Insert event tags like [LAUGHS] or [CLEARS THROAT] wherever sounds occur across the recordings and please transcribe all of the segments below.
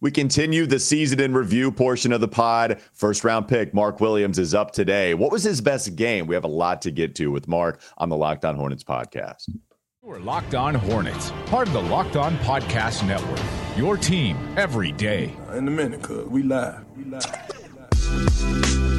We continue the season in review portion of the pod. First round pick, Mark Williams, is up today. What was his best game? We have a lot to get to with Mark on the Locked On Hornets podcast. We're Locked On Hornets, part of the Locked On Podcast Network. Your team every day. In a minute, cuz we live. We live. We live.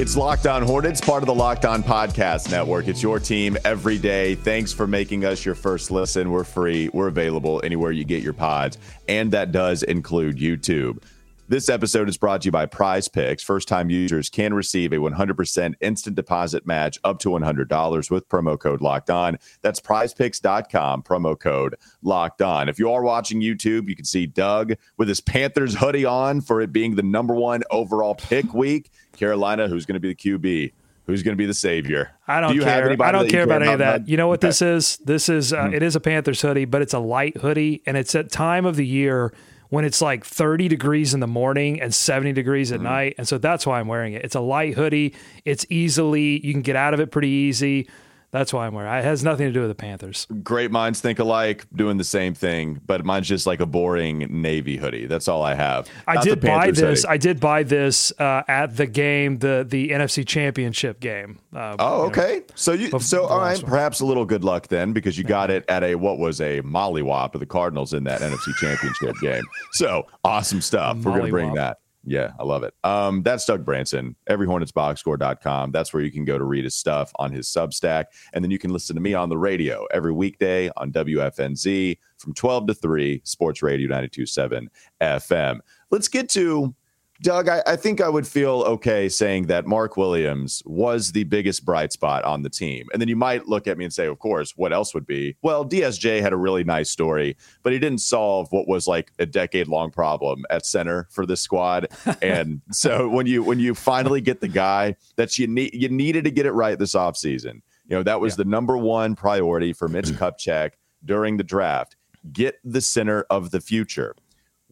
It's Locked On Hornets, part of the Locked On Podcast Network. It's your team every day. Thanks for making us your first listen. We're free, we're available anywhere you get your pods, and that does include YouTube. This episode is brought to you by Prize Picks. First time users can receive a 100% instant deposit match up to $100 with promo code locked on. That's prizepicks.com, promo code locked on. If you are watching YouTube, you can see Doug with his Panthers hoodie on for it being the number one overall pick [SIGHS] week. Carolina, who's going to be the QB? Who's going to be the savior? I don't Do care. I don't care about any of that. You know what Okay. this is? This is uh, Mm-hmm. it is a Panthers hoodie, but it's a light hoodie, and it's at time of the year when it's like 30 degrees in the morning and 70 degrees at Mm-hmm. night, and so that's why I'm wearing it. It's a light hoodie. It's easily you can get out of it pretty easy. That's why I'm wearing. it. It has nothing to do with the Panthers. Great minds think alike, doing the same thing, but mine's just like a boring navy hoodie. That's all I have. I Not did buy this. hoodie. I did buy this uh, at the game, the the NFC Championship game. Uh, Oh, you know, okay. So you Bef- so all right, one. perhaps a little good luck then because you got it at a what was a mollywop of the Cardinals in that NFC Championship game. So awesome stuff. We're gonna bring Mollywop. that. Yeah, I love it. Um, that's Doug Branson, everyhornetsboxscore.com. That's where you can go to read his stuff on his Substack. And then you can listen to me on the radio every weekday on WFNZ from 12 to 3, Sports Radio 927 FM. Let's get to Doug, I, I think I would feel okay saying that Mark Williams was the biggest bright spot on the team. And then you might look at me and say, of course, what else would be? Well, DSJ had a really nice story, but he didn't solve what was like a decade long problem at center for this squad. [LAUGHS] And so when you when you finally get the guy that you need you needed to get it right this offseason, you know, that was the number one priority for Mitch [CLEARS THROAT] Kupchak during the draft. Get the center of the future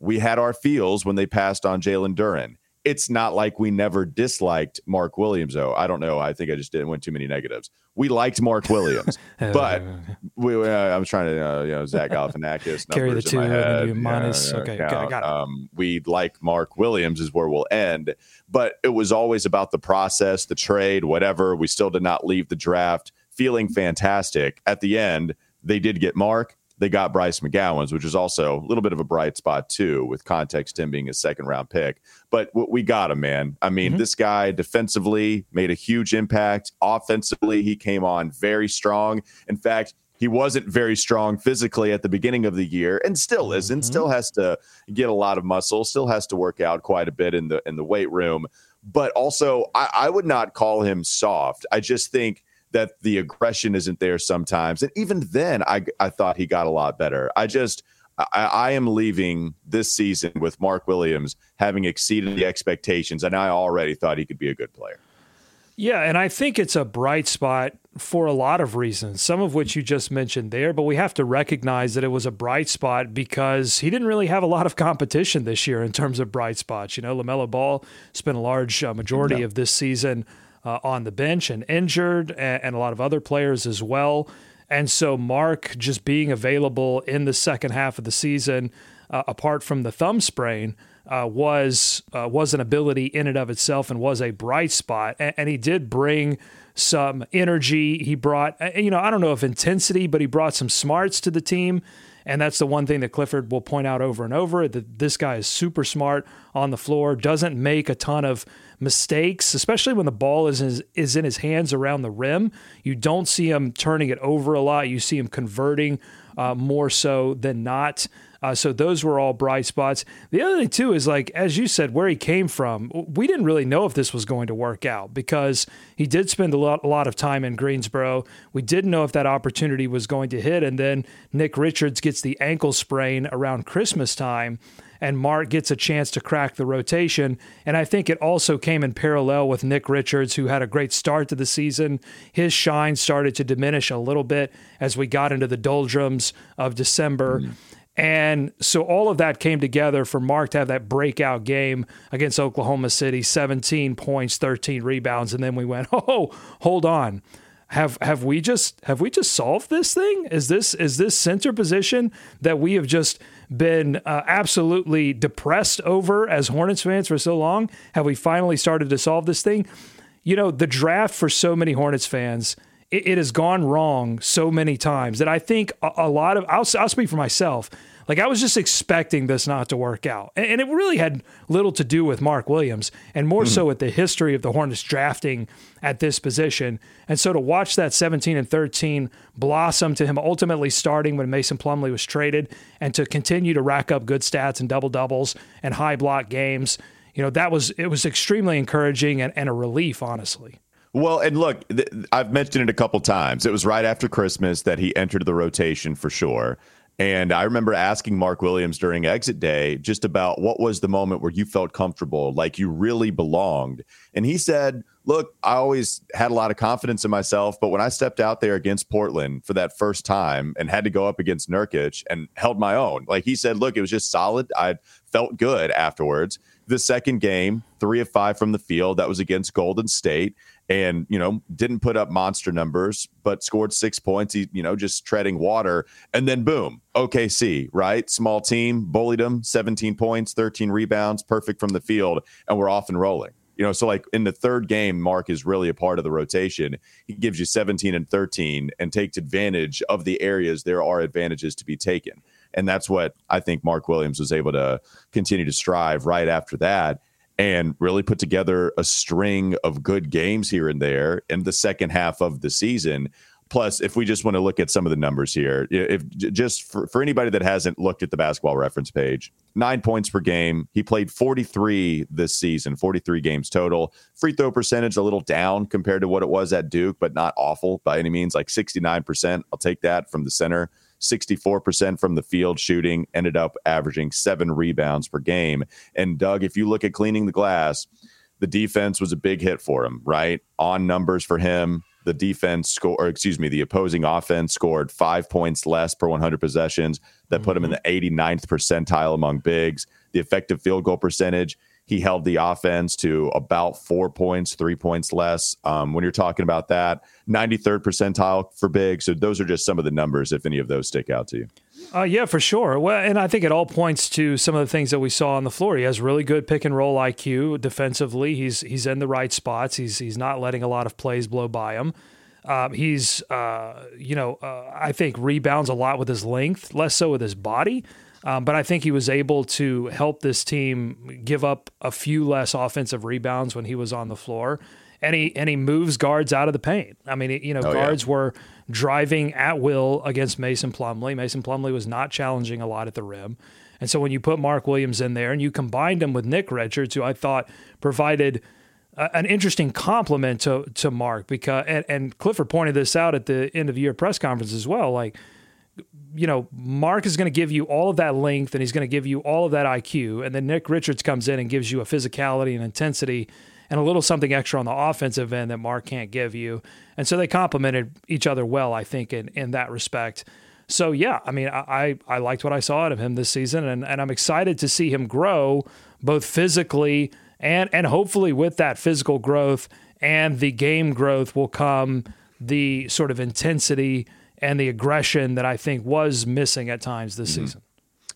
we had our feels when they passed on Jalen Duren. It's not like we never disliked Mark Williams, though. I don't know. I think I just didn't went too many negatives. We liked Mark Williams, [LAUGHS] but we, uh, I was trying to, uh, you know, Zach Galifianakis [LAUGHS] Carry the two and then head, you minus- yeah, okay, got it, got it. Um, we like Mark Williams is where we'll end, but it was always about the process, the trade, whatever. We still did not leave the draft feeling fantastic. At the end, they did get Mark they got Bryce McGowens, which is also a little bit of a bright spot too, with context him being a second round pick. But we got him, man. I mean, mm-hmm. this guy defensively made a huge impact. Offensively, he came on very strong. In fact, he wasn't very strong physically at the beginning of the year, and still isn't. Mm-hmm. Still has to get a lot of muscle. Still has to work out quite a bit in the in the weight room. But also, I, I would not call him soft. I just think that the aggression isn't there sometimes. And even then, I, I thought he got a lot better. I just, I, I am leaving this season with Mark Williams having exceeded the expectations. And I already thought he could be a good player. Yeah, and I think it's a bright spot for a lot of reasons, some of which you just mentioned there, but we have to recognize that it was a bright spot because he didn't really have a lot of competition this year in terms of bright spots. You know, LaMelo Ball spent a large uh, majority of this season uh, on the bench and injured, and, and a lot of other players as well. And so, Mark just being available in the second half of the season, uh, apart from the thumb sprain, uh, was uh, was an ability in and of itself and was a bright spot. And, and he did bring some energy. He brought, uh, you know, I don't know if intensity, but he brought some smarts to the team. And that's the one thing that Clifford will point out over and over that this guy is super smart on the floor, doesn't make a ton of mistakes, especially when the ball is in his, is in his hands around the rim. You don't see him turning it over a lot. You see him converting uh, more so than not. Uh, so those were all bright spots. The other thing too is like as you said, where he came from. We didn't really know if this was going to work out because he did spend a lot, a lot of time in Greensboro. We didn't know if that opportunity was going to hit, and then Nick Richards gets the ankle sprain around Christmas time. And Mark gets a chance to crack the rotation. And I think it also came in parallel with Nick Richards, who had a great start to the season. His shine started to diminish a little bit as we got into the doldrums of December. And so all of that came together for Mark to have that breakout game against Oklahoma City 17 points, 13 rebounds. And then we went, [LAUGHS] oh, hold on. have have we just have we just solved this thing? Is this is this center position that we have just been uh, absolutely depressed over as Hornets fans for so long? Have we finally started to solve this thing? You know, the draft for so many Hornets fans, it, it has gone wrong so many times that I think a, a lot of I'll, I'll speak for myself. Like I was just expecting this not to work out. And, it really had little to do with Mark Williams and more mm-hmm. so with the history of the Hornets drafting at this position. And so to watch that 17 and 13 blossom to him ultimately starting when Mason Plumlee was traded and to continue to rack up good stats and double doubles and high block games, you know, that was it was extremely encouraging and, and a relief, honestly. Well, and look, th- I've mentioned it a couple times. It was right after Christmas that he entered the rotation for sure. And I remember asking Mark Williams during exit day just about what was the moment where you felt comfortable, like you really belonged. And he said, Look, I always had a lot of confidence in myself, but when I stepped out there against Portland for that first time and had to go up against Nurkic and held my own, like he said, Look, it was just solid. I felt good afterwards. The second game, three of five from the field, that was against Golden State and you know didn't put up monster numbers but scored six points. He you know just treading water. And then boom okc right? Small team bullied him 17 points 13 rebounds perfect from the field and we're off and rolling. You know so like in the third game mark is really a part of the rotation. He gives you 17 and 13 and takes advantage of the areas there are advantages to be taken. And that's what i think mark williams was able to continue to strive right after that and really put together a string of good games here and there in the second half of the season. Plus, if we just want to look at some of the numbers here, if just for, for anybody that hasn't looked at the basketball reference page, nine points per game. He played 43 this season, 43 games total. Free throw percentage a little down compared to what it was at Duke, but not awful by any means, like 69%. I'll take that from the center. 64% from the field shooting, ended up averaging seven rebounds per game. And Doug, if you look at cleaning the glass, the defense was a big hit for him, right? On numbers for him, the defense score, or excuse me, the opposing offense scored five points less per 100 possessions. That mm-hmm. put him in the 89th percentile among bigs. The effective field goal percentage, he held the offense to about four points, three points less. Um, when you're talking about that, 93rd percentile for big. So those are just some of the numbers, if any of those stick out to you. Uh, yeah, for sure. Well, and I think it all points to some of the things that we saw on the floor. He has really good pick and roll IQ defensively. He's he's in the right spots. He's he's not letting a lot of plays blow by him. Uh, he's uh, you know uh, I think rebounds a lot with his length, less so with his body. Um, but I think he was able to help this team give up a few less offensive rebounds when he was on the floor. And he, and he moves guards out of the paint. I mean, you know, oh, guards yeah. were driving at will against Mason Plumlee. Mason Plumlee was not challenging a lot at the rim. And so when you put Mark Williams in there and you combined him with Nick Richards, who I thought provided an interesting compliment to to Mark because and, and Clifford pointed this out at the end of the year press conference as well. Like you know, Mark is going to give you all of that length and he's going to give you all of that IQ. And then Nick Richards comes in and gives you a physicality and intensity and a little something extra on the offensive end that Mark can't give you. And so they complemented each other well, I think, in, in that respect. So, yeah, I mean, I, I liked what I saw out of him this season, and, and I'm excited to see him grow both physically and, and hopefully with that physical growth and the game growth will come the sort of intensity and the aggression that I think was missing at times this mm-hmm. season.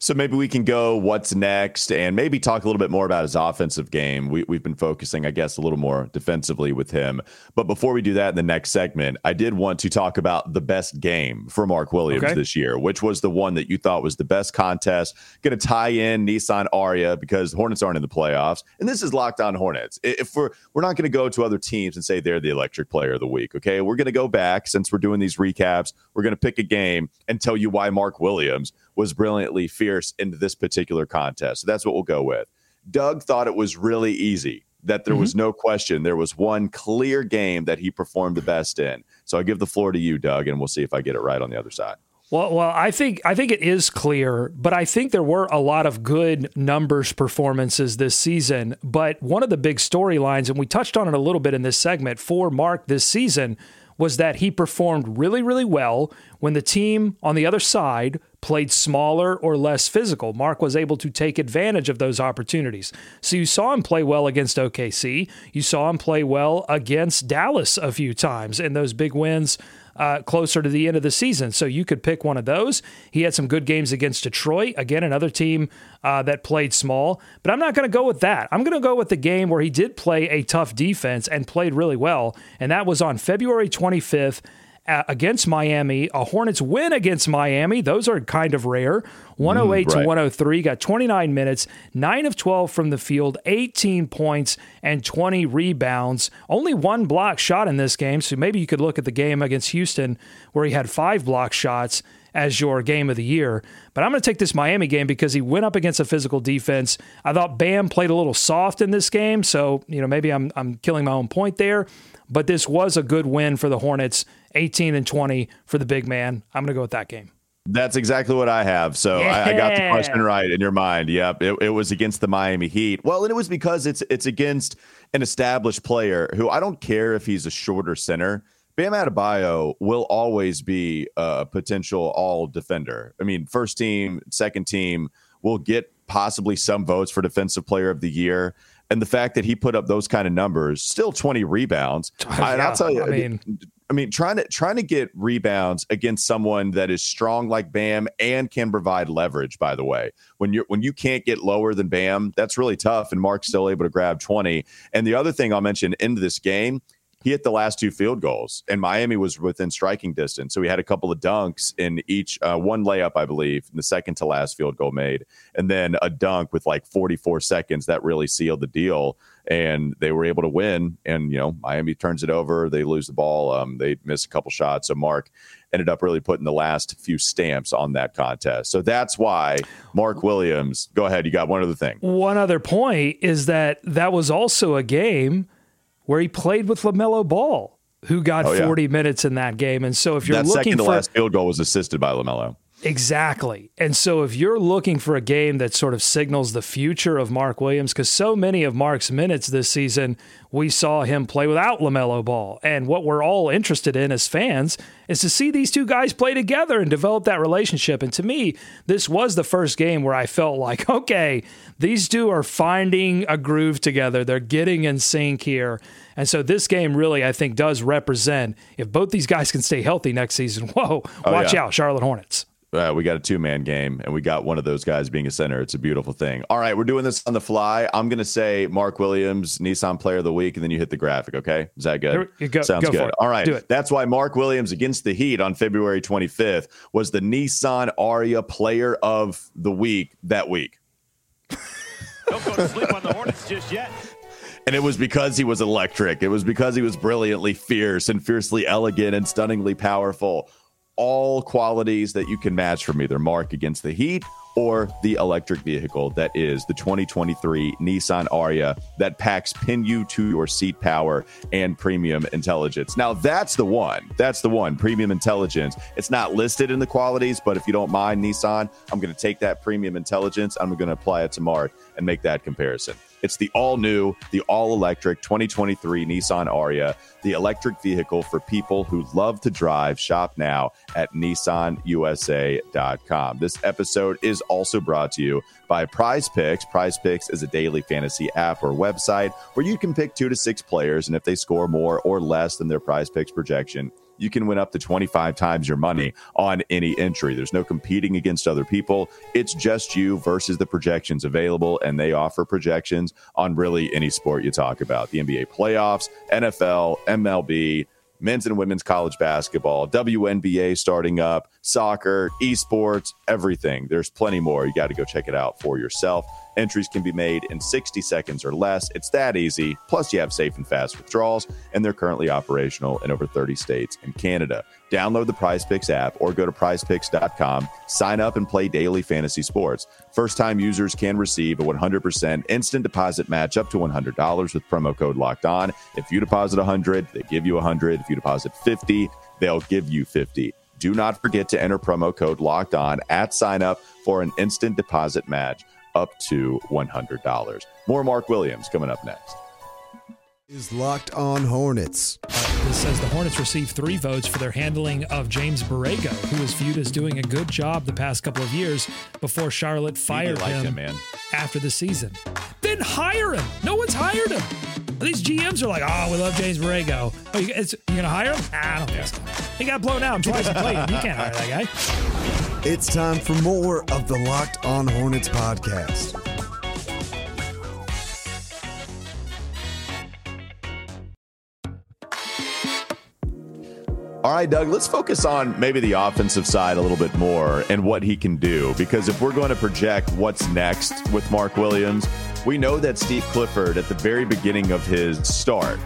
So maybe we can go what's next and maybe talk a little bit more about his offensive game. We, we've been focusing, I guess, a little more defensively with him. But before we do that in the next segment, I did want to talk about the best game for Mark Williams okay. this year, which was the one that you thought was the best contest. Going to tie in Nissan Ariya because Hornets aren't in the playoffs. And this is locked on Hornets. If we're, we're not going to go to other teams and say they're the electric player of the week, okay? We're going to go back since we're doing these recaps. We're going to pick a game and tell you why Mark Williams was brilliantly fierce in this particular contest. So that's what we'll go with. Doug thought it was really easy, that there mm-hmm. was no question. There was one clear game that he performed the best in. So I give the floor to you, Doug, and we'll see if I get it right on the other side. Well, well, I think I think it is clear, but I think there were a lot of good numbers performances this season. But one of the big storylines, and we touched on it a little bit in this segment for Mark this season, was that he performed really, really well when the team on the other side played smaller or less physical. Mark was able to take advantage of those opportunities. So you saw him play well against OKC. You saw him play well against Dallas a few times in those big wins uh, closer to the end of the season. So you could pick one of those. He had some good games against Detroit, again, another team uh, that played small. But I'm not going to go with that. I'm going to go with the game where he did play a tough defense and played really well. And that was on February 25th uh, against Miami, a Hornets win against Miami. Those are kind of rare. 108 mm, right. to 103, got 29 minutes, 9 of 12 from the field, 18 points, and 20 rebounds. Only one block shot in this game, so maybe you could look at the game against Houston where he had five block shots as your game of the year. But I'm going to take this Miami game because he went up against a physical defense. I thought Bam played a little soft in this game, so you know maybe I'm I'm killing my own point there. But this was a good win for the Hornets 18 and 20 for the big man. I'm going to go with that game. That's exactly what I have. So yeah. I, I, got the question right in your mind. Yep, it, it was against the Miami Heat. Well, and it was because it's it's against an established player who I don't care if he's a shorter center. Bam Adebayo will always be a potential all defender. I mean, first team, second team will get possibly some votes for defensive player of the year and the fact that he put up those kind of numbers, still 20 rebounds. [LAUGHS] Yeah, and I'll tell you, I mean, I mean, trying to trying to get rebounds against someone that is strong like Bam and can provide leverage. By the way, when you when you can't get lower than Bam, that's really tough. And Mark's still able to grab twenty. And the other thing I'll mention into this game, he hit the last two field goals, and Miami was within striking distance. So he had a couple of dunks in each, uh, one layup, I believe, in the second to last field goal made, and then a dunk with like 44 seconds that really sealed the deal. And they were able to win. And you know, Miami turns it over. They lose the ball. Um, they miss a couple shots. So Mark ended up really putting the last few stamps on that contest. So that's why Mark Williams. Go ahead. You got one other thing. One other point is that that was also a game where he played with LaMelo Ball, who got oh, yeah. 40 minutes in that game. And so if you're that looking second to for, last field goal was assisted by LaMelo. Exactly. And so if you're looking for a game that sort of signals the future of Mark Williams, because so many of Mark's minutes this season, we saw him play without LaMelo Ball. And what we're all interested in as fans is to see these two guys play together and develop that relationship. And to me, this was the first game where I felt like, [LAUGHS] okay, these two are finding a groove together. They're getting in sync here. And so this game really, I think, does represent if both these guys can stay healthy next season, [LAUGHS] whoa, oh, watch yeah. out, Charlotte Hornets. Uh, we got a two man game and we got one of those guys being a center. It's a beautiful thing. All right, we're doing this on the fly. I'm going to say Mark Williams, Nissan Player of the Week, and then you hit the graphic. Okay, is that good? Go, Sounds go good. All right, that's why Mark Williams against the Heat on February 25th was the Nissan Ariya Player of the Week that week. [LAUGHS] Don't go to sleep on the Hornets just yet. And it was because he was electric. It was because he was brilliantly fierce and fiercely elegant and stunningly powerful all qualities that you can match from either Mark against the Heat or the electric vehicle that is the 2023 Nissan Ariya that packs pin you to your seat power and premium intelligence. Now, that's the one. That's the one. Premium intelligence. It's not listed in the qualities, but if you don't mind, Nissan, I'm going to take that premium intelligence. I'm going to apply it to Mark and make that comparison. It's the all new, the all electric 2023 Nissan Ariya, the electric vehicle for people who love to drive. Shop now at nissanusa.com. This episode is also brought to you by Prize Picks. Prize Picks is a daily fantasy app or website where you can pick two to six players, and if they score more or less than their Prize Picks projection, you can win up to 25 times your money on any entry. There's no competing against other people. It's just you versus the projections available, and they offer projections on really any sport you talk about the NBA playoffs, NFL, MLB men's and women's college basketball, WNBA starting up, soccer, esports, everything. There's plenty more. You got to go check it out for yourself. Entries can be made in 60 seconds or less. It's that easy. Plus, you have safe and fast withdrawals, and they're currently operational in over 30 states and Canada. Download the PrizePicks app or go to prizepicks.com, sign up, and play daily fantasy sports. First time users can receive a 100% instant deposit match up to $100 with promo code locked on. If you deposit 100, they give you 100. If you deposit 50, they'll give you 50. Do not forget to enter promo code locked on at sign up for an instant deposit match up to $100. More Mark Williams coming up next. is Locked On Hornets. This says the Hornets received three votes for their handling of James Borrego, who was viewed as doing a good job the past couple of years before Charlotte fired liked him, him, man. after the season. Then hire him. No one's hired him. These GMs are like, oh, we love James Borrego. Oh, you, it's, you gonna hire him? Nah, I don't think so. He got blown out twice in Clayton. You can't hire that guy. It's time for more of the Locked On Hornets podcast. All right, Doug, let's focus on maybe the offensive side a little bit more and what he can do. Because if we're going to project what's next with Mark Williams, we know that Steve Clifford, at the very beginning of his start,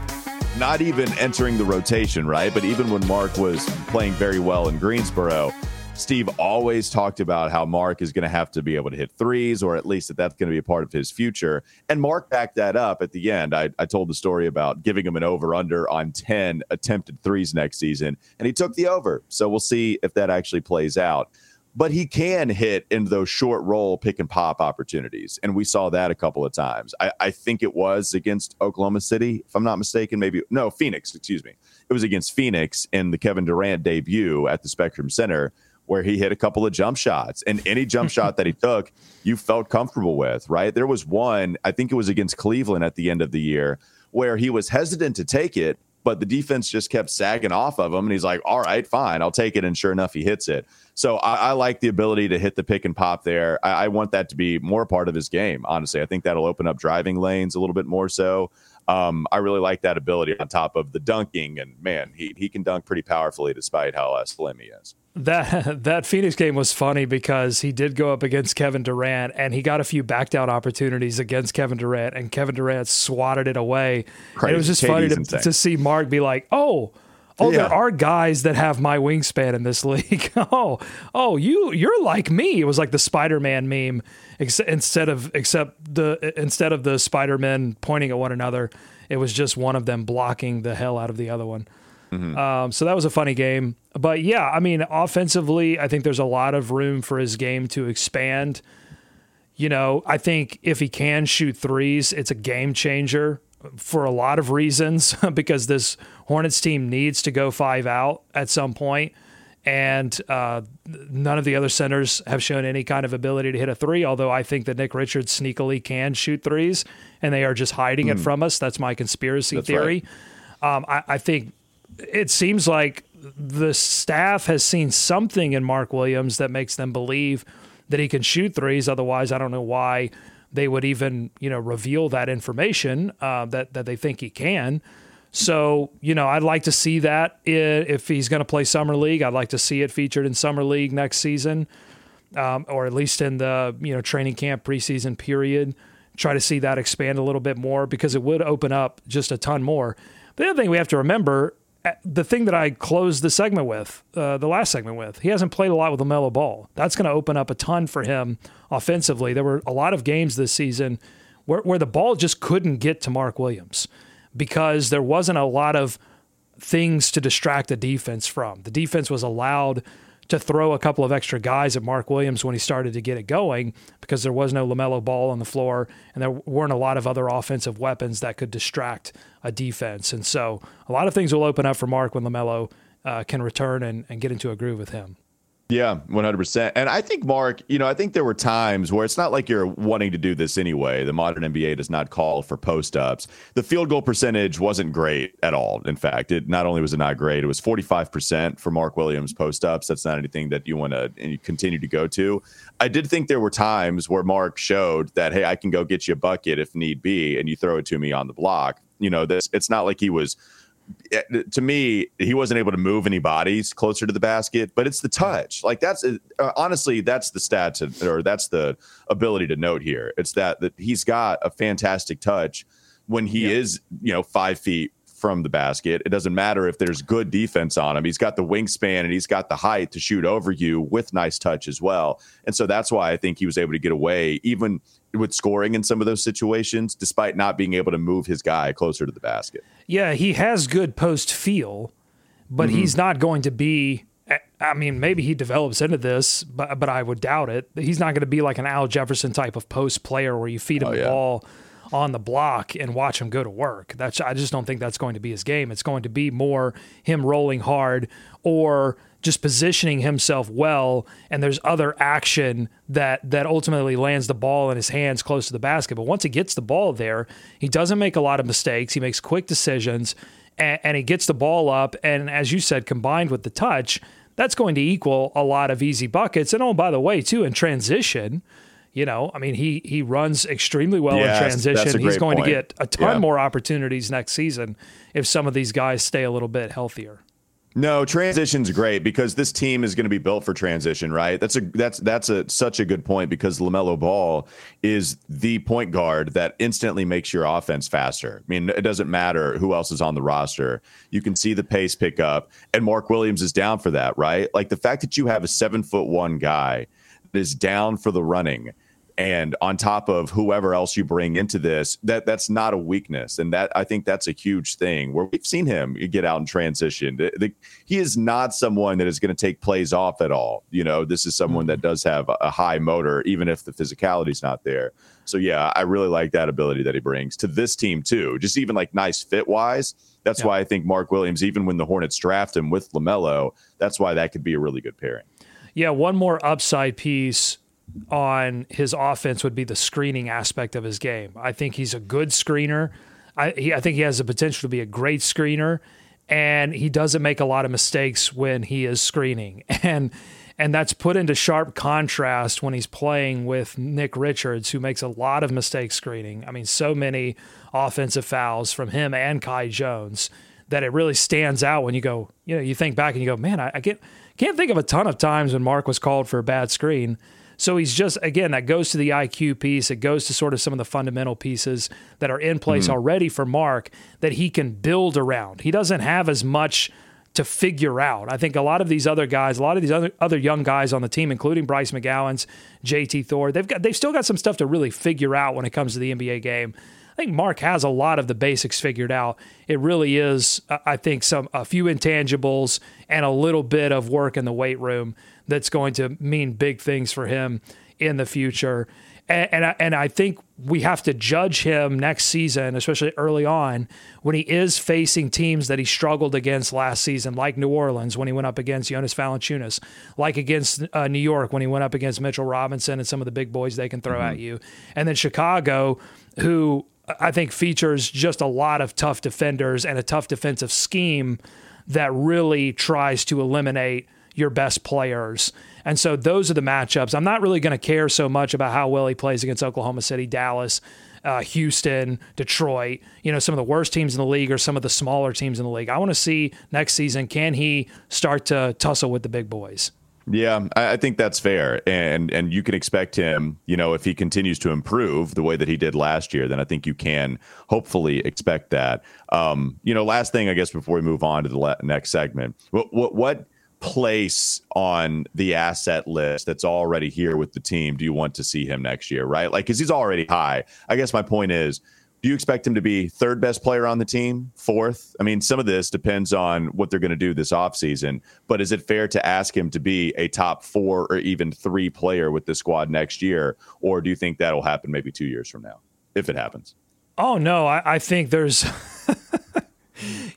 not even entering the rotation, right? But even when Mark was playing very well in Greensboro, Steve always talked about how Mark is going to have to be able to hit threes, or at least that that's going to be a part of his future. And Mark backed that up at the end. I, I told the story about giving him an over under on 10 attempted threes next season, and he took the over. So we'll see if that actually plays out. But he can hit in those short roll pick and pop opportunities. And we saw that a couple of times. I, I think it was against Oklahoma City, if I'm not mistaken, maybe no, Phoenix, excuse me. It was against Phoenix in the Kevin Durant debut at the Spectrum Center where he hit a couple of jump shots and any jump shot that he [LAUGHS] took you felt comfortable with right? There was one i think it was against cleveland at the end of the year where he was hesitant to take it but the defense just kept sagging off of him and he's like all right fine i'll take it and sure enough he hits it. So i, I like the ability to hit the pick and pop there. I, I want that to be more part of his game honestly. I think that'll open up driving lanes a little bit more so um, I really like that ability on top of the dunking, and man, he he can dunk pretty powerfully despite how uh, slim he is. That [LAUGHS] that Phoenix game was funny because he did go up against Kevin Durant and he got a few back down opportunities against Kevin Durant and Kevin Durant swatted it away. And it was just KD's funny to, to see Mark be like, "Oh, oh, Yeah. there are guys that have my wingspan in this [LAUGHS] league. oh, oh, you you're like me." It was like the Spider-Man meme ex- instead of except the instead of the Spider-Men pointing at one another, it was just one of them blocking the hell out of the other one. Um, so that was a funny game. But yeah, I mean, offensively, I think there's a lot of room for his game to expand. You know, I think if he can shoot threes, it's a game changer for a lot of reasons [LAUGHS] because this Hornets team needs to go five out at some. And uh, none of the other centers have shown any kind of ability to hit a three, although I think that Nick Richards sneakily can shoot threes and they are just hiding it from us. That's my conspiracy That's theory. Um, I, I think it seems like the staff has seen something in Mark Williams that makes them believe that he can shoot threes. Otherwise, I don't know why they would even you know reveal that information uh, that that they think he can. So you know, I'd like to see that if he's going to play summer league. I'd like to see it featured in summer league next season, um, or at least in the you know training camp preseason period. Try to see that expand a little bit more because it would open up just a ton more. The other thing we have to remember, the thing that I closed the segment with, uh, the last segment with, he hasn't played a lot with LaMelo Ball. That's going to open up a ton for him offensively. There were a lot of games this season where, where the ball just couldn't get to Mark Williams because there wasn't a lot of things to distract the defense from. The defense was allowed to throw a couple of extra guys at Mark Williams when he started to get it going because there was no LaMelo ball on the floor and there weren't a lot of other offensive weapons that could distract a defense. And so a lot of things will open up for Mark when LaMelo uh, can return and, and get into a groove with him. Yeah, 100%. And I think, Mark, you know, I think there were times where it's not like you're wanting to do this anyway. The modern NBA does not call for post ups. The field goal percentage wasn't great at all. In fact, it not only was it not great, it was 45% for Mark Williams post ups. That's not anything that you want to continue to go to. I did think there were times where Mark showed that, hey, I can go get you a bucket if need be, and you throw it to me on the block. You know, this it's not like he was to me, he wasn't able to move any bodies closer to the basket, but it's the touch. Like that's uh, honestly, that's the stat to, or that's the ability to note here. It's that that he's got a fantastic touch when he is, you know, five feet from the basket. It doesn't matter if there's good defense on him. He's got the wingspan and he's got the height to shoot over you with nice touch as well. And so that's why I think he was able to get away, even with scoring in some of those situations, despite not being able to move his guy closer to the basket. Yeah, he has good post feel, but Mm-hmm. he's not going to be. I mean, maybe he develops into this, but but I would doubt it. He's not going to be like an Al Jefferson type of post player where you feed him Oh, the ball on the block and watch him go to work. That's I just don't think that's going to be his game. It's going to be more him rolling hard or just positioning himself well and there's other action that that ultimately lands the ball in his hands close to the basket. But once he gets the ball there, he doesn't make a lot of mistakes. He makes quick decisions and, and he gets the ball up and as you said combined with the touch, that's going to equal a lot of easy buckets. And oh by the way, too in transition, you know, I mean, he he runs extremely well Yes, in transition. He's going point. to get a ton Yeah. more opportunities next season if some of these guys stay a little bit healthier. No, transition's great because this team is going to be built for transition, right? That's a that's that's a such a good point because Lamelo Ball is the point guard that instantly makes your offense faster. I mean, it doesn't matter who else is on the roster. You can see the pace pick up, and Mark Williams is down for that, right? Like the fact that you have a seven foot one guy that is down for the running and on top of whoever else you bring into this that that's not a weakness. And that i think that's a huge thing where we've seen him get out in transition. The- the- he is not someone that is going to take plays off at all. You know this is someone that mm-hmm. does have a, high motor even if the physicality's not there. So yeah i really like that ability that he brings to this team too. Just even like nice fit wise that's Yeah. why i think mark williams even when the hornets draft him with lamelo that's why that could be a really good pairing. Yeah, one more upside piece on his offense would be the screening aspect of his game. I think he's a good screener. I, he, I think he has the potential to be a great screener, and he doesn't make a lot of mistakes when he is screening. [LAUGHS] And and that's put into sharp contrast when he's playing with Nick Richards, who makes a lot of mistakes screening. I mean, so many offensive fouls from him and Kai Jones that it really stands out when you go, you know, you think back and you go, man, I, I can't can't think of a ton of times when Mark was called for a bad screen. So he's just again that goes to the IQ piece. It goes to sort of some of the fundamental pieces that are in place mm-hmm. already for Mark that he can build around. He doesn't have as much to figure out. I think a lot of these other guys, a lot of these other other young guys on the team, including Bryce McGowens, JT Thor, they've got they've still got some stuff to really figure out when it comes to the NBA game. I think Mark has a lot of the basics figured out. It really is, I think, some a few intangibles and a little bit of work in the weight room that's going to mean big things for him in the future. And and I, and I think we have to judge him next season, especially early on, when he is facing teams that he struggled against last season, like New Orleans when he went up against Jonas Valanciunas, like against uh, New York when he went up against Mitchell Robinson and some of the big boys they can throw at you, and then Chicago, who I think features just a lot of tough defenders and a tough defensive scheme that really tries to eliminate your best players. And so those are the matchups. I'm not really going to care so much about how well he plays against Oklahoma City, Dallas, uh, Houston, Detroit, you know, some of the worst teams in the league or some of the smaller teams in the league. I want to see next season can he start to tussle with the big boys? Yeah, I, think that's fair, and and you can expect him. You know, if he continues to improve the way that he did last year, then I think you can hopefully expect that. Um, you know, last thing I guess before we move on to the next segment, what what what place on the asset list that's already here with the team do you want to see him next year? Right, like because he's already high. I guess my point is. Do you expect him to be third best player on the team? Fourth? I mean, some of this depends on what they're going to do this offseason, but is it fair to ask him to be a top four or even three player with the squad next year? Or do you think that'll happen maybe two years from now, if it happens? Oh no, I, I think there's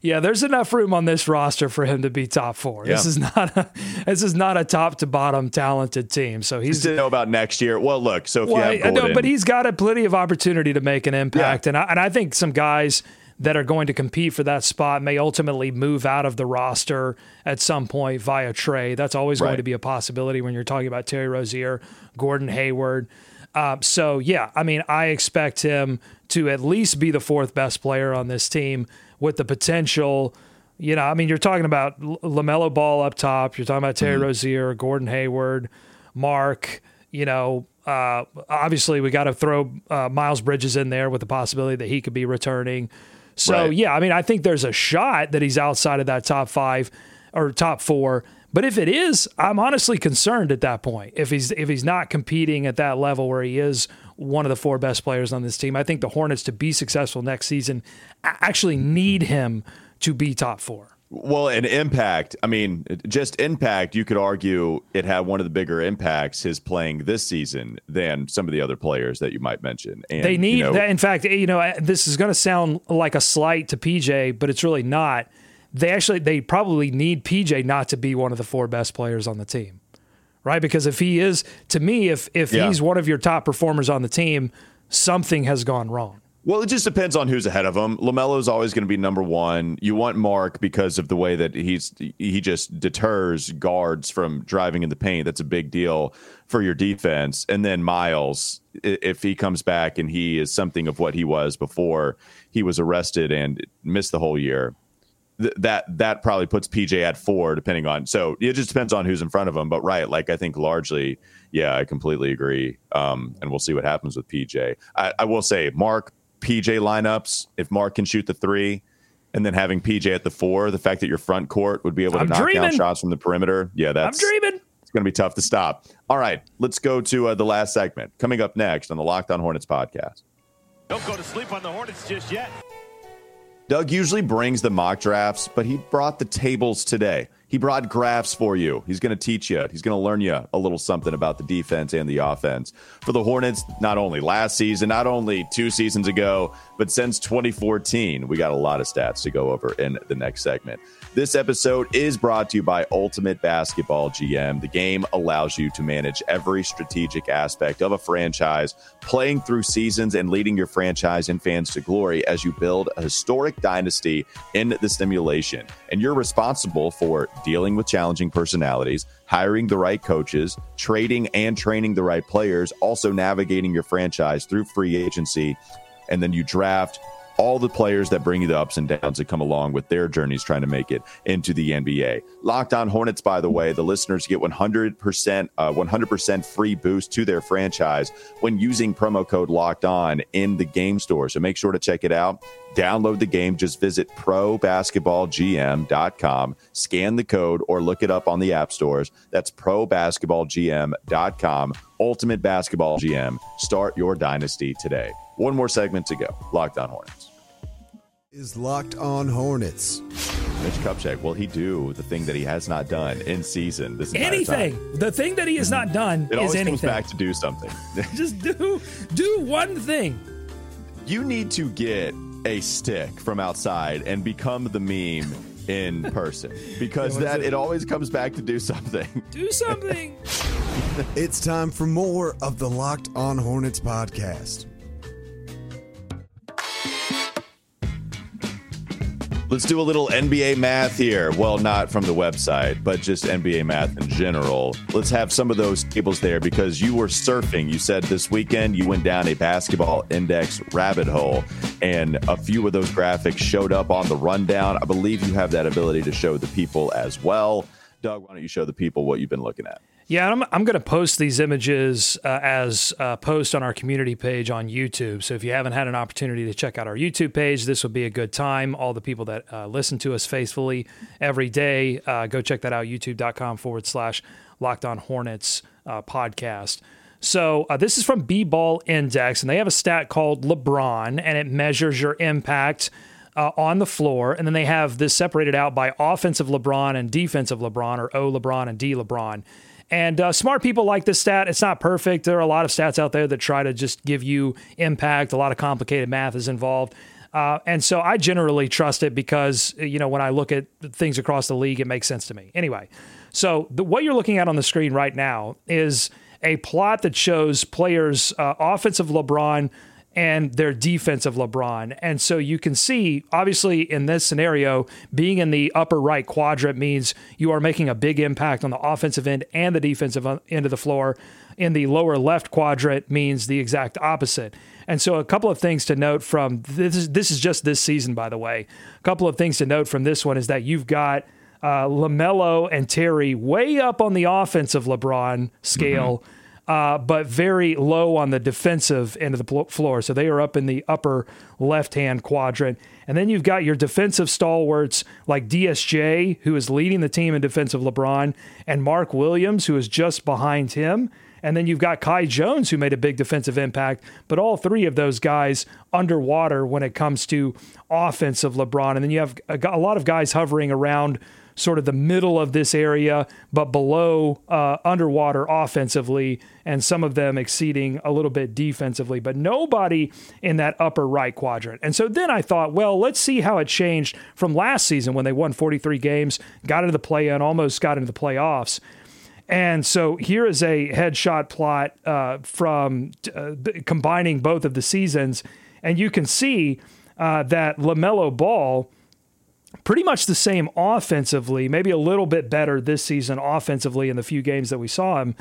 Yeah, there's enough room on this roster for him to be top four. This is not a [LAUGHS] this is not a top to bottom talented team. So he's to know about next year. Well, look, so if Well, you have Gordon, but he's got a plenty of opportunity to make an impact, Yeah. and I, and I think some guys that are going to compete for that spot may ultimately move out of the roster at some point via trade. That's always going to be a possibility when you're talking about Terry Rozier, Gordon Hayward. Um, so yeah, I mean, I expect him to at least be the fourth best player on this team with the potential. You know, I mean, you're talking about Lamelo Ball up top. You're talking about Terry Rozier, Gordon Hayward, Mark. You know, uh, obviously we got to throw uh, Miles Bridges in there with the possibility that he could be returning. So Right. yeah, I mean, I think there's a shot that he's outside of that top five or top four. But if it is, I'm honestly concerned at that point. If he's if he's not competing at that level where he is one of the four best players on this team, I think the Hornets to be successful next season actually need him to be top four. Well, an impact. I mean, just impact. You could argue it had one of the bigger impacts his playing this season than some of the other players that you might mention. And, they need you know, that. In fact, you know, this is going to sound like a slight to PJ, but it's really not. They actually, they probably need PJ not to be one of the four best players on the team, right? Because if he is, to me, if if Yeah. he's one of your top performers on the team, something has gone wrong. Well, it just depends on who's ahead of him. Lamelo's always going to be number one. You want Mark because of the way that he's he just deters guards from driving in the paint. That's a big deal for your defense. And then Miles, if he comes back and he is something of what he was before he was arrested and missed the whole year, th- that that probably puts PJ at four, depending on. So it just depends on who's in front of him. But right, like I think largely, yeah, I completely agree. Um, and we'll see what happens with PJ. I, I will say, Mark PJ lineups. If Mark can shoot the three, and then having PJ at the four, the fact that your front court would be able to I'm knock down shots from the perimeter, yeah, that's I'm dreaming. it's going to be tough to stop. All right, let's go to uh, the last segment coming up next on the Locked On Hornets podcast. Don't go to sleep on the Hornets just yet. Doug usually brings the mock drafts, but he brought the tables today. He brought graphs for you. He's going to teach you. He's going to learn you a little something about the defense and the offense. For the Hornets, not only last season, not only two seasons ago, but since 2014, we got a lot of stats to go over in the next segment. This episode is brought to you by Ultimate Basketball GM. The game allows you to manage every strategic aspect of a franchise, playing through seasons and leading your franchise and fans to glory as you build a historic dynasty in the simulation. And you're responsible for dealing with challenging personalities, hiring the right coaches, trading and training the right players, also navigating your franchise through free agency. And then you draft all the players that bring you the ups and downs that come along with their journeys trying to make it into the NBA. Locked on Hornets, by the way, the listeners get 100% uh, 100% free boost to their franchise when using promo code Locked On in the game store. So make sure to check it out. Download the game. Just visit probasketballgm.com, scan the code, or look it up on the app stores. That's probasketballgm.com. Ultimate Basketball GM. Start your dynasty today. One more segment to go. Locked on Hornets. Is locked on Hornets. Mitch Kupchak, will he do the thing that he has not done in season this Anything. time? The thing that he has not done It is always anything. comes back to do something. [LAUGHS] Just do do one thing. you need to get a stick from outside and become the meme in [LAUGHS] person because Yeah, that it? it always comes back to do something. [LAUGHS] Do something. It's time for more of the Locked on Hornets podcast. Let's do a little NBA math here. Well, not from the website, but just NBA math in general. Let's have some of those tables there because you were surfing. You said this weekend you went down a basketball index rabbit hole, and a few of those graphics showed up on the rundown. I believe you have that ability to show the people as well. Doug, why don't you show the people what you've been looking at? Yeah, I'm, I'm going to post these images uh, as a post on our community page on YouTube. So if you haven't had an opportunity to check out our YouTube page, this would be a good time. All the people that uh, listen to us faithfully every day, uh, go check that out, youtube.com forward slash locked on hornets uh, podcast. So uh, this is from B Ball Index, and they have a stat called LeBron, and it measures your impact uh, on the floor. And then they have this separated out by offensive LeBron and defensive LeBron, or O LeBron and D LeBron. And uh, smart people like this stat. It's not perfect. There are a lot of stats out there that try to just give you impact. A lot of complicated math is involved. Uh, and so I generally trust it because, you know, when I look at things across the league, it makes sense to me. Anyway, so the, what you're looking at on the screen right now is a plot that shows players, uh, offensive LeBron and their defensive LeBron. And so you can see, obviously, in this scenario, being in the upper right quadrant means you are making a big impact on the offensive end and the defensive end of the floor. In the lower left quadrant means the exact opposite. And so, a couple of things to note from this is, this is just this season, by the way. A couple of things to note from this one is that you've got uh, LaMelo and Terry way up on the offensive LeBron scale uh, but very low on the defensive end of the floor. So they are up in the upper left hand quadrant. And then you've got your defensive stalwarts like DSJ, who is leading the team in defensive LeBron, and Mark Williams, who is just behind him. And then you've got Kai Jones, who made a big defensive impact, but all three of those guys underwater when it comes to offensive LeBron. And then you have a, a lot of guys hovering around sort of the middle of this area, but below uh, underwater offensively, and some of them exceeding a little bit defensively, but nobody in that upper right quadrant. And so then I thought, well, let's see how it changed from last season when they won 43 games, got into the play in, almost got into the playoffs. And so here is a headshot plot uh, from uh, combining both of the seasons. And you can see uh, that LaMelo Ball pretty much the same offensively, maybe a little bit better this season offensively in the few games that we saw him,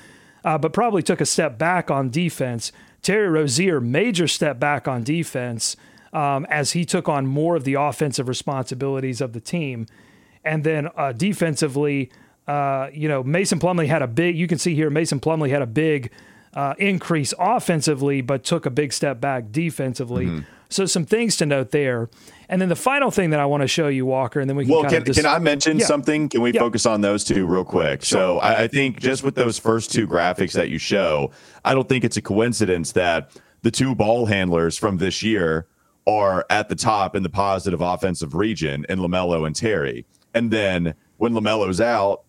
uh, but probably took a step back on defense. Terry Rozier, major step back on defense um, as he took on more of the offensive responsibilities of the team. And then uh, defensively, uh, you know, Mason Plumlee had a big, you can see here, Mason Plumlee had a big uh, increase offensively, but took a big step back defensively. Mm-hmm. So some things to note there. And then the final thing that I want to show you, Walker, and then we can. Well, can, can I mention yeah. something? Can we yeah. focus on those two real quick? Sure. So I, I think just with those first two graphics that you show, I don't think it's a coincidence that the two ball handlers from this year are at the top in the positive offensive region in LaMelo and Terry. And then when LaMelo's out,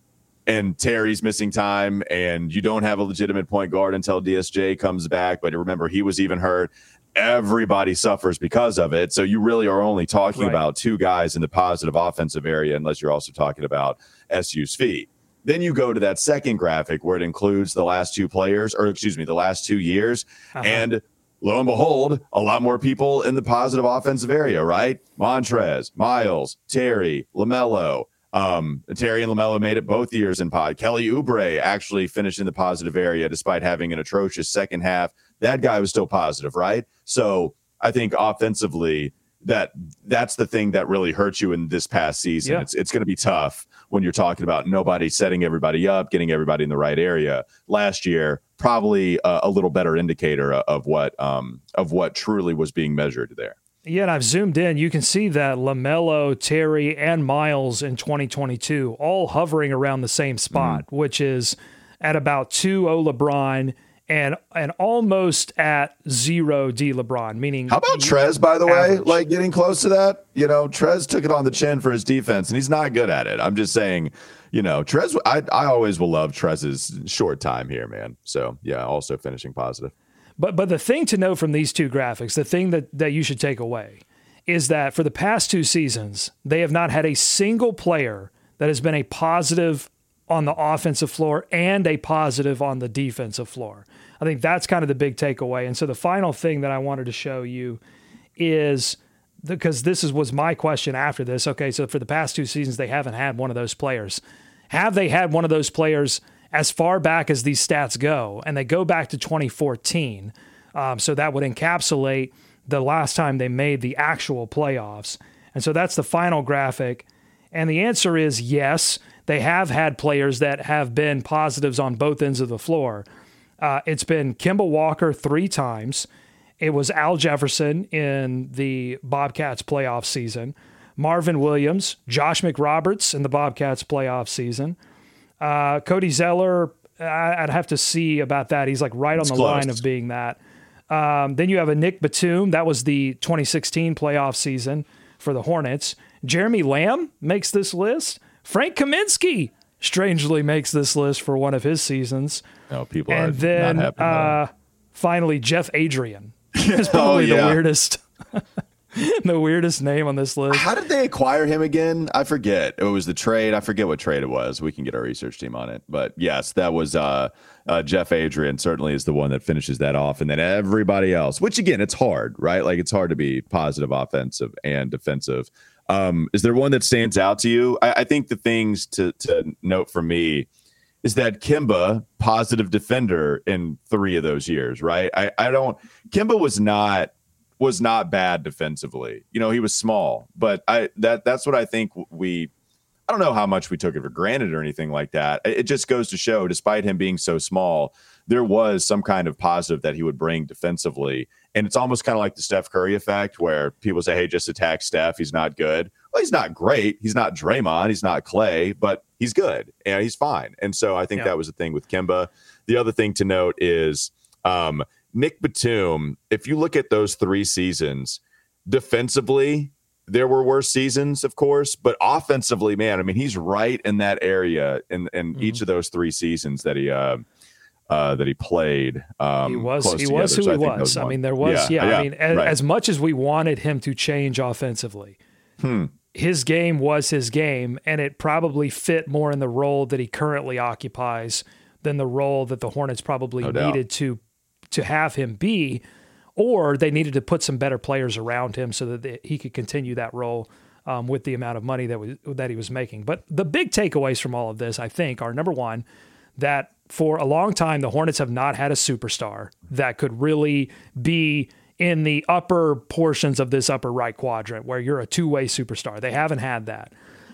and Terry's missing time, and you don't have a legitimate point guard until DSJ comes back. But remember, he was even hurt everybody suffers because of it. So you really are only talking right. about two guys in the positive offensive area, unless you're also talking about SU's feet. Then you go to that second graphic where it includes the last two players, or excuse me, the last two years. Uh-huh. And lo and behold, a lot more people in the positive offensive area, right? Montrez, Miles, Terry, LaMelo. Um, Terry and LaMelo made it both years in pod. Kelly Oubre actually finished in the positive area despite having an atrocious second half that guy was still positive, right? So I think offensively, that that's the thing that really hurts you in this past season. Yeah. It's it's going to be tough when you're talking about nobody setting everybody up, getting everybody in the right area. Last year, probably a, a little better indicator of what um, of what truly was being measured there. Yeah, and I've zoomed in. You can see that LaMelo, Terry, and Miles in 2022 all hovering around the same spot, mm-hmm. which is at about 2 O LeBron and and almost at zero D LeBron, meaning how about Trez, by the average. way, like getting close to that? You know, Trez took it on the chin for his defense, and he's not good at it. I'm just saying, you know, Trez. I I always will love Trez's short time here, man. So yeah, also finishing positive. But but the thing to know from these two graphics, the thing that that you should take away, is that for the past two seasons, they have not had a single player that has been a positive on the offensive floor and a positive on the defensive floor. I think that's kind of the big takeaway. And so the final thing that I wanted to show you is because this is was my question after this. Okay, so for the past two seasons they haven't had one of those players. Have they had one of those players as far back as these stats go? And they go back to 2014. Um, so that would encapsulate the last time they made the actual playoffs. And so that's the final graphic. And the answer is yes, they have had players that have been positives on both ends of the floor. Uh, it's been Kemba Walker three times. It was Al Jefferson in the Bobcats playoff season, Marvin Williams, Josh McRoberts in the Bobcats playoff season, uh, Cody Zeller. I'd have to see about that. He's like right on it's the close. line of being that. Um, then you have a Nick Batum. That was the 2016 playoff season for the Hornets. Jeremy Lamb makes this list. Frank Kaminsky strangely makes this list for one of his seasons. No, people and then uh, finally Jeff Adrien [LAUGHS] is probably oh, yeah. the weirdest. [LAUGHS] the weirdest name on this list. How did they acquire him again? I forget. It was the trade. I forget what trade it was. We can get our research team on it. But yes, that was uh, uh, Jeff Adrien. Certainly is the one that finishes that off, and then everybody else. Which again, it's hard, right? Like it's hard to be positive, offensive, and defensive. Um, is there one that stands out to you? I, I think the things to to note for me is that Kemba positive defender in three of those years, right? I, I don't Kemba was not was not bad defensively. You know, he was small, but I that that's what I think we I don't know how much we took it for granted or anything like that. It just goes to show, despite him being so small, there was some kind of positive that he would bring defensively. And it's almost kind of like the Steph Curry effect, where people say, hey, just attack Steph. He's not good. Well, he's not great. He's not Draymond. He's not Clay, but he's good and he's fine. And so I think yeah. that was the thing with Kemba. The other thing to note is um, Nick Batum, if you look at those three seasons, defensively, there were worse seasons, of course, but offensively, man, I mean, he's right in that area in, in mm-hmm. each of those three seasons that he uh, uh, that he played. Um, he was he together. was who so he I was. I mean, there was yeah. yeah, yeah I mean, as, right. as, much as we wanted him to change offensively, hmm. his game was his game, and it probably fit more in the role that he currently occupies than the role that the Hornets probably no needed to to have him be or they needed to put some better players around him so that they, he could continue that role um, with the amount of money that was that he was making. But the big takeaways from all of this, I think, are number one, that for a long time the Hornets have not had a superstar that could really be in the upper portions of this upper right quadrant where you're a two-way superstar. They haven't had that.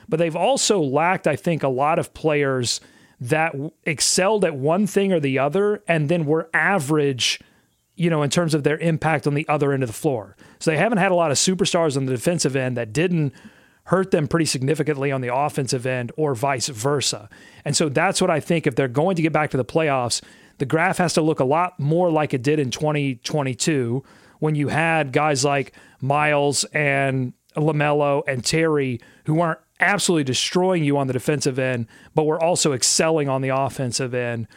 But they've also lacked, I think, a lot of players that excelled at one thing or the other and then were average you know, in terms of their impact on the other end of the floor. So they haven't had a lot of superstars on the defensive end that didn't hurt them pretty significantly on the offensive end or vice versa. And so that's what I think if they're going to get back to the playoffs, the graph has to look a lot more like it did in 2022 when you had guys like Miles and LaMelo and Terry who weren't absolutely destroying you on the defensive end, but were also excelling on the offensive end.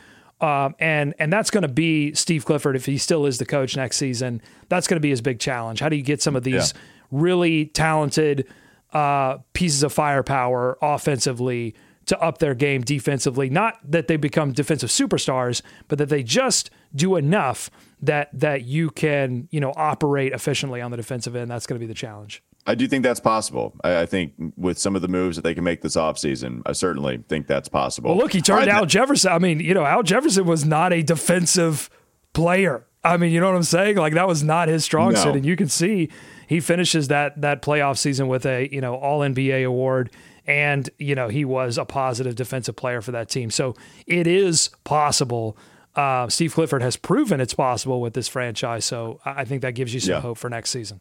Um, and and that's going to be Steve Clifford if he still is the coach next season. That's going to be his big challenge. How do you get some of these yeah. really talented uh, pieces of firepower offensively to up their game defensively? Not that they become defensive superstars, but that they just do enough that that you can you know operate efficiently on the defensive end. That's going to be the challenge. I do think that's possible. I, I, think with some of the moves that they can make this offseason, I certainly think that's possible. Well, look, he turned right. Al Jefferson. I mean, you know, Al Jefferson was not a defensive player. I mean, you know what I'm saying? Like that was not his strong no. suit, and you can see he finishes that that playoff season with a you know All NBA award, and you know he was a positive defensive player for that team. So it is possible. Uh, Steve Clifford has proven it's possible with this franchise. So I think that gives you some yeah. hope for next season.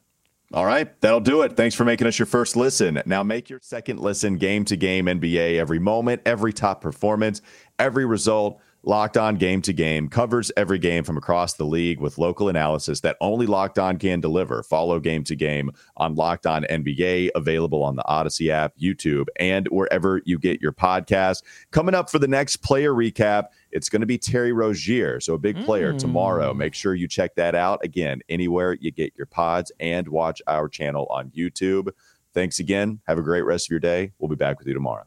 All right, that'll do it. Thanks for making us your first listen. Now make your second listen game to game NBA every moment, every top performance, every result. Locked On Game to Game covers every game from across the league with local analysis that only Locked On can deliver. Follow Game to Game on Locked On NBA, available on the Audacy app, YouTube, and wherever you get your podcast. Coming up for the next player recap, it's going to be Terry Rozier, so a big player mm. tomorrow. Make sure you check that out again anywhere you get your pods and watch our channel on YouTube. Thanks again. Have a great rest of your day. We'll be back with you tomorrow.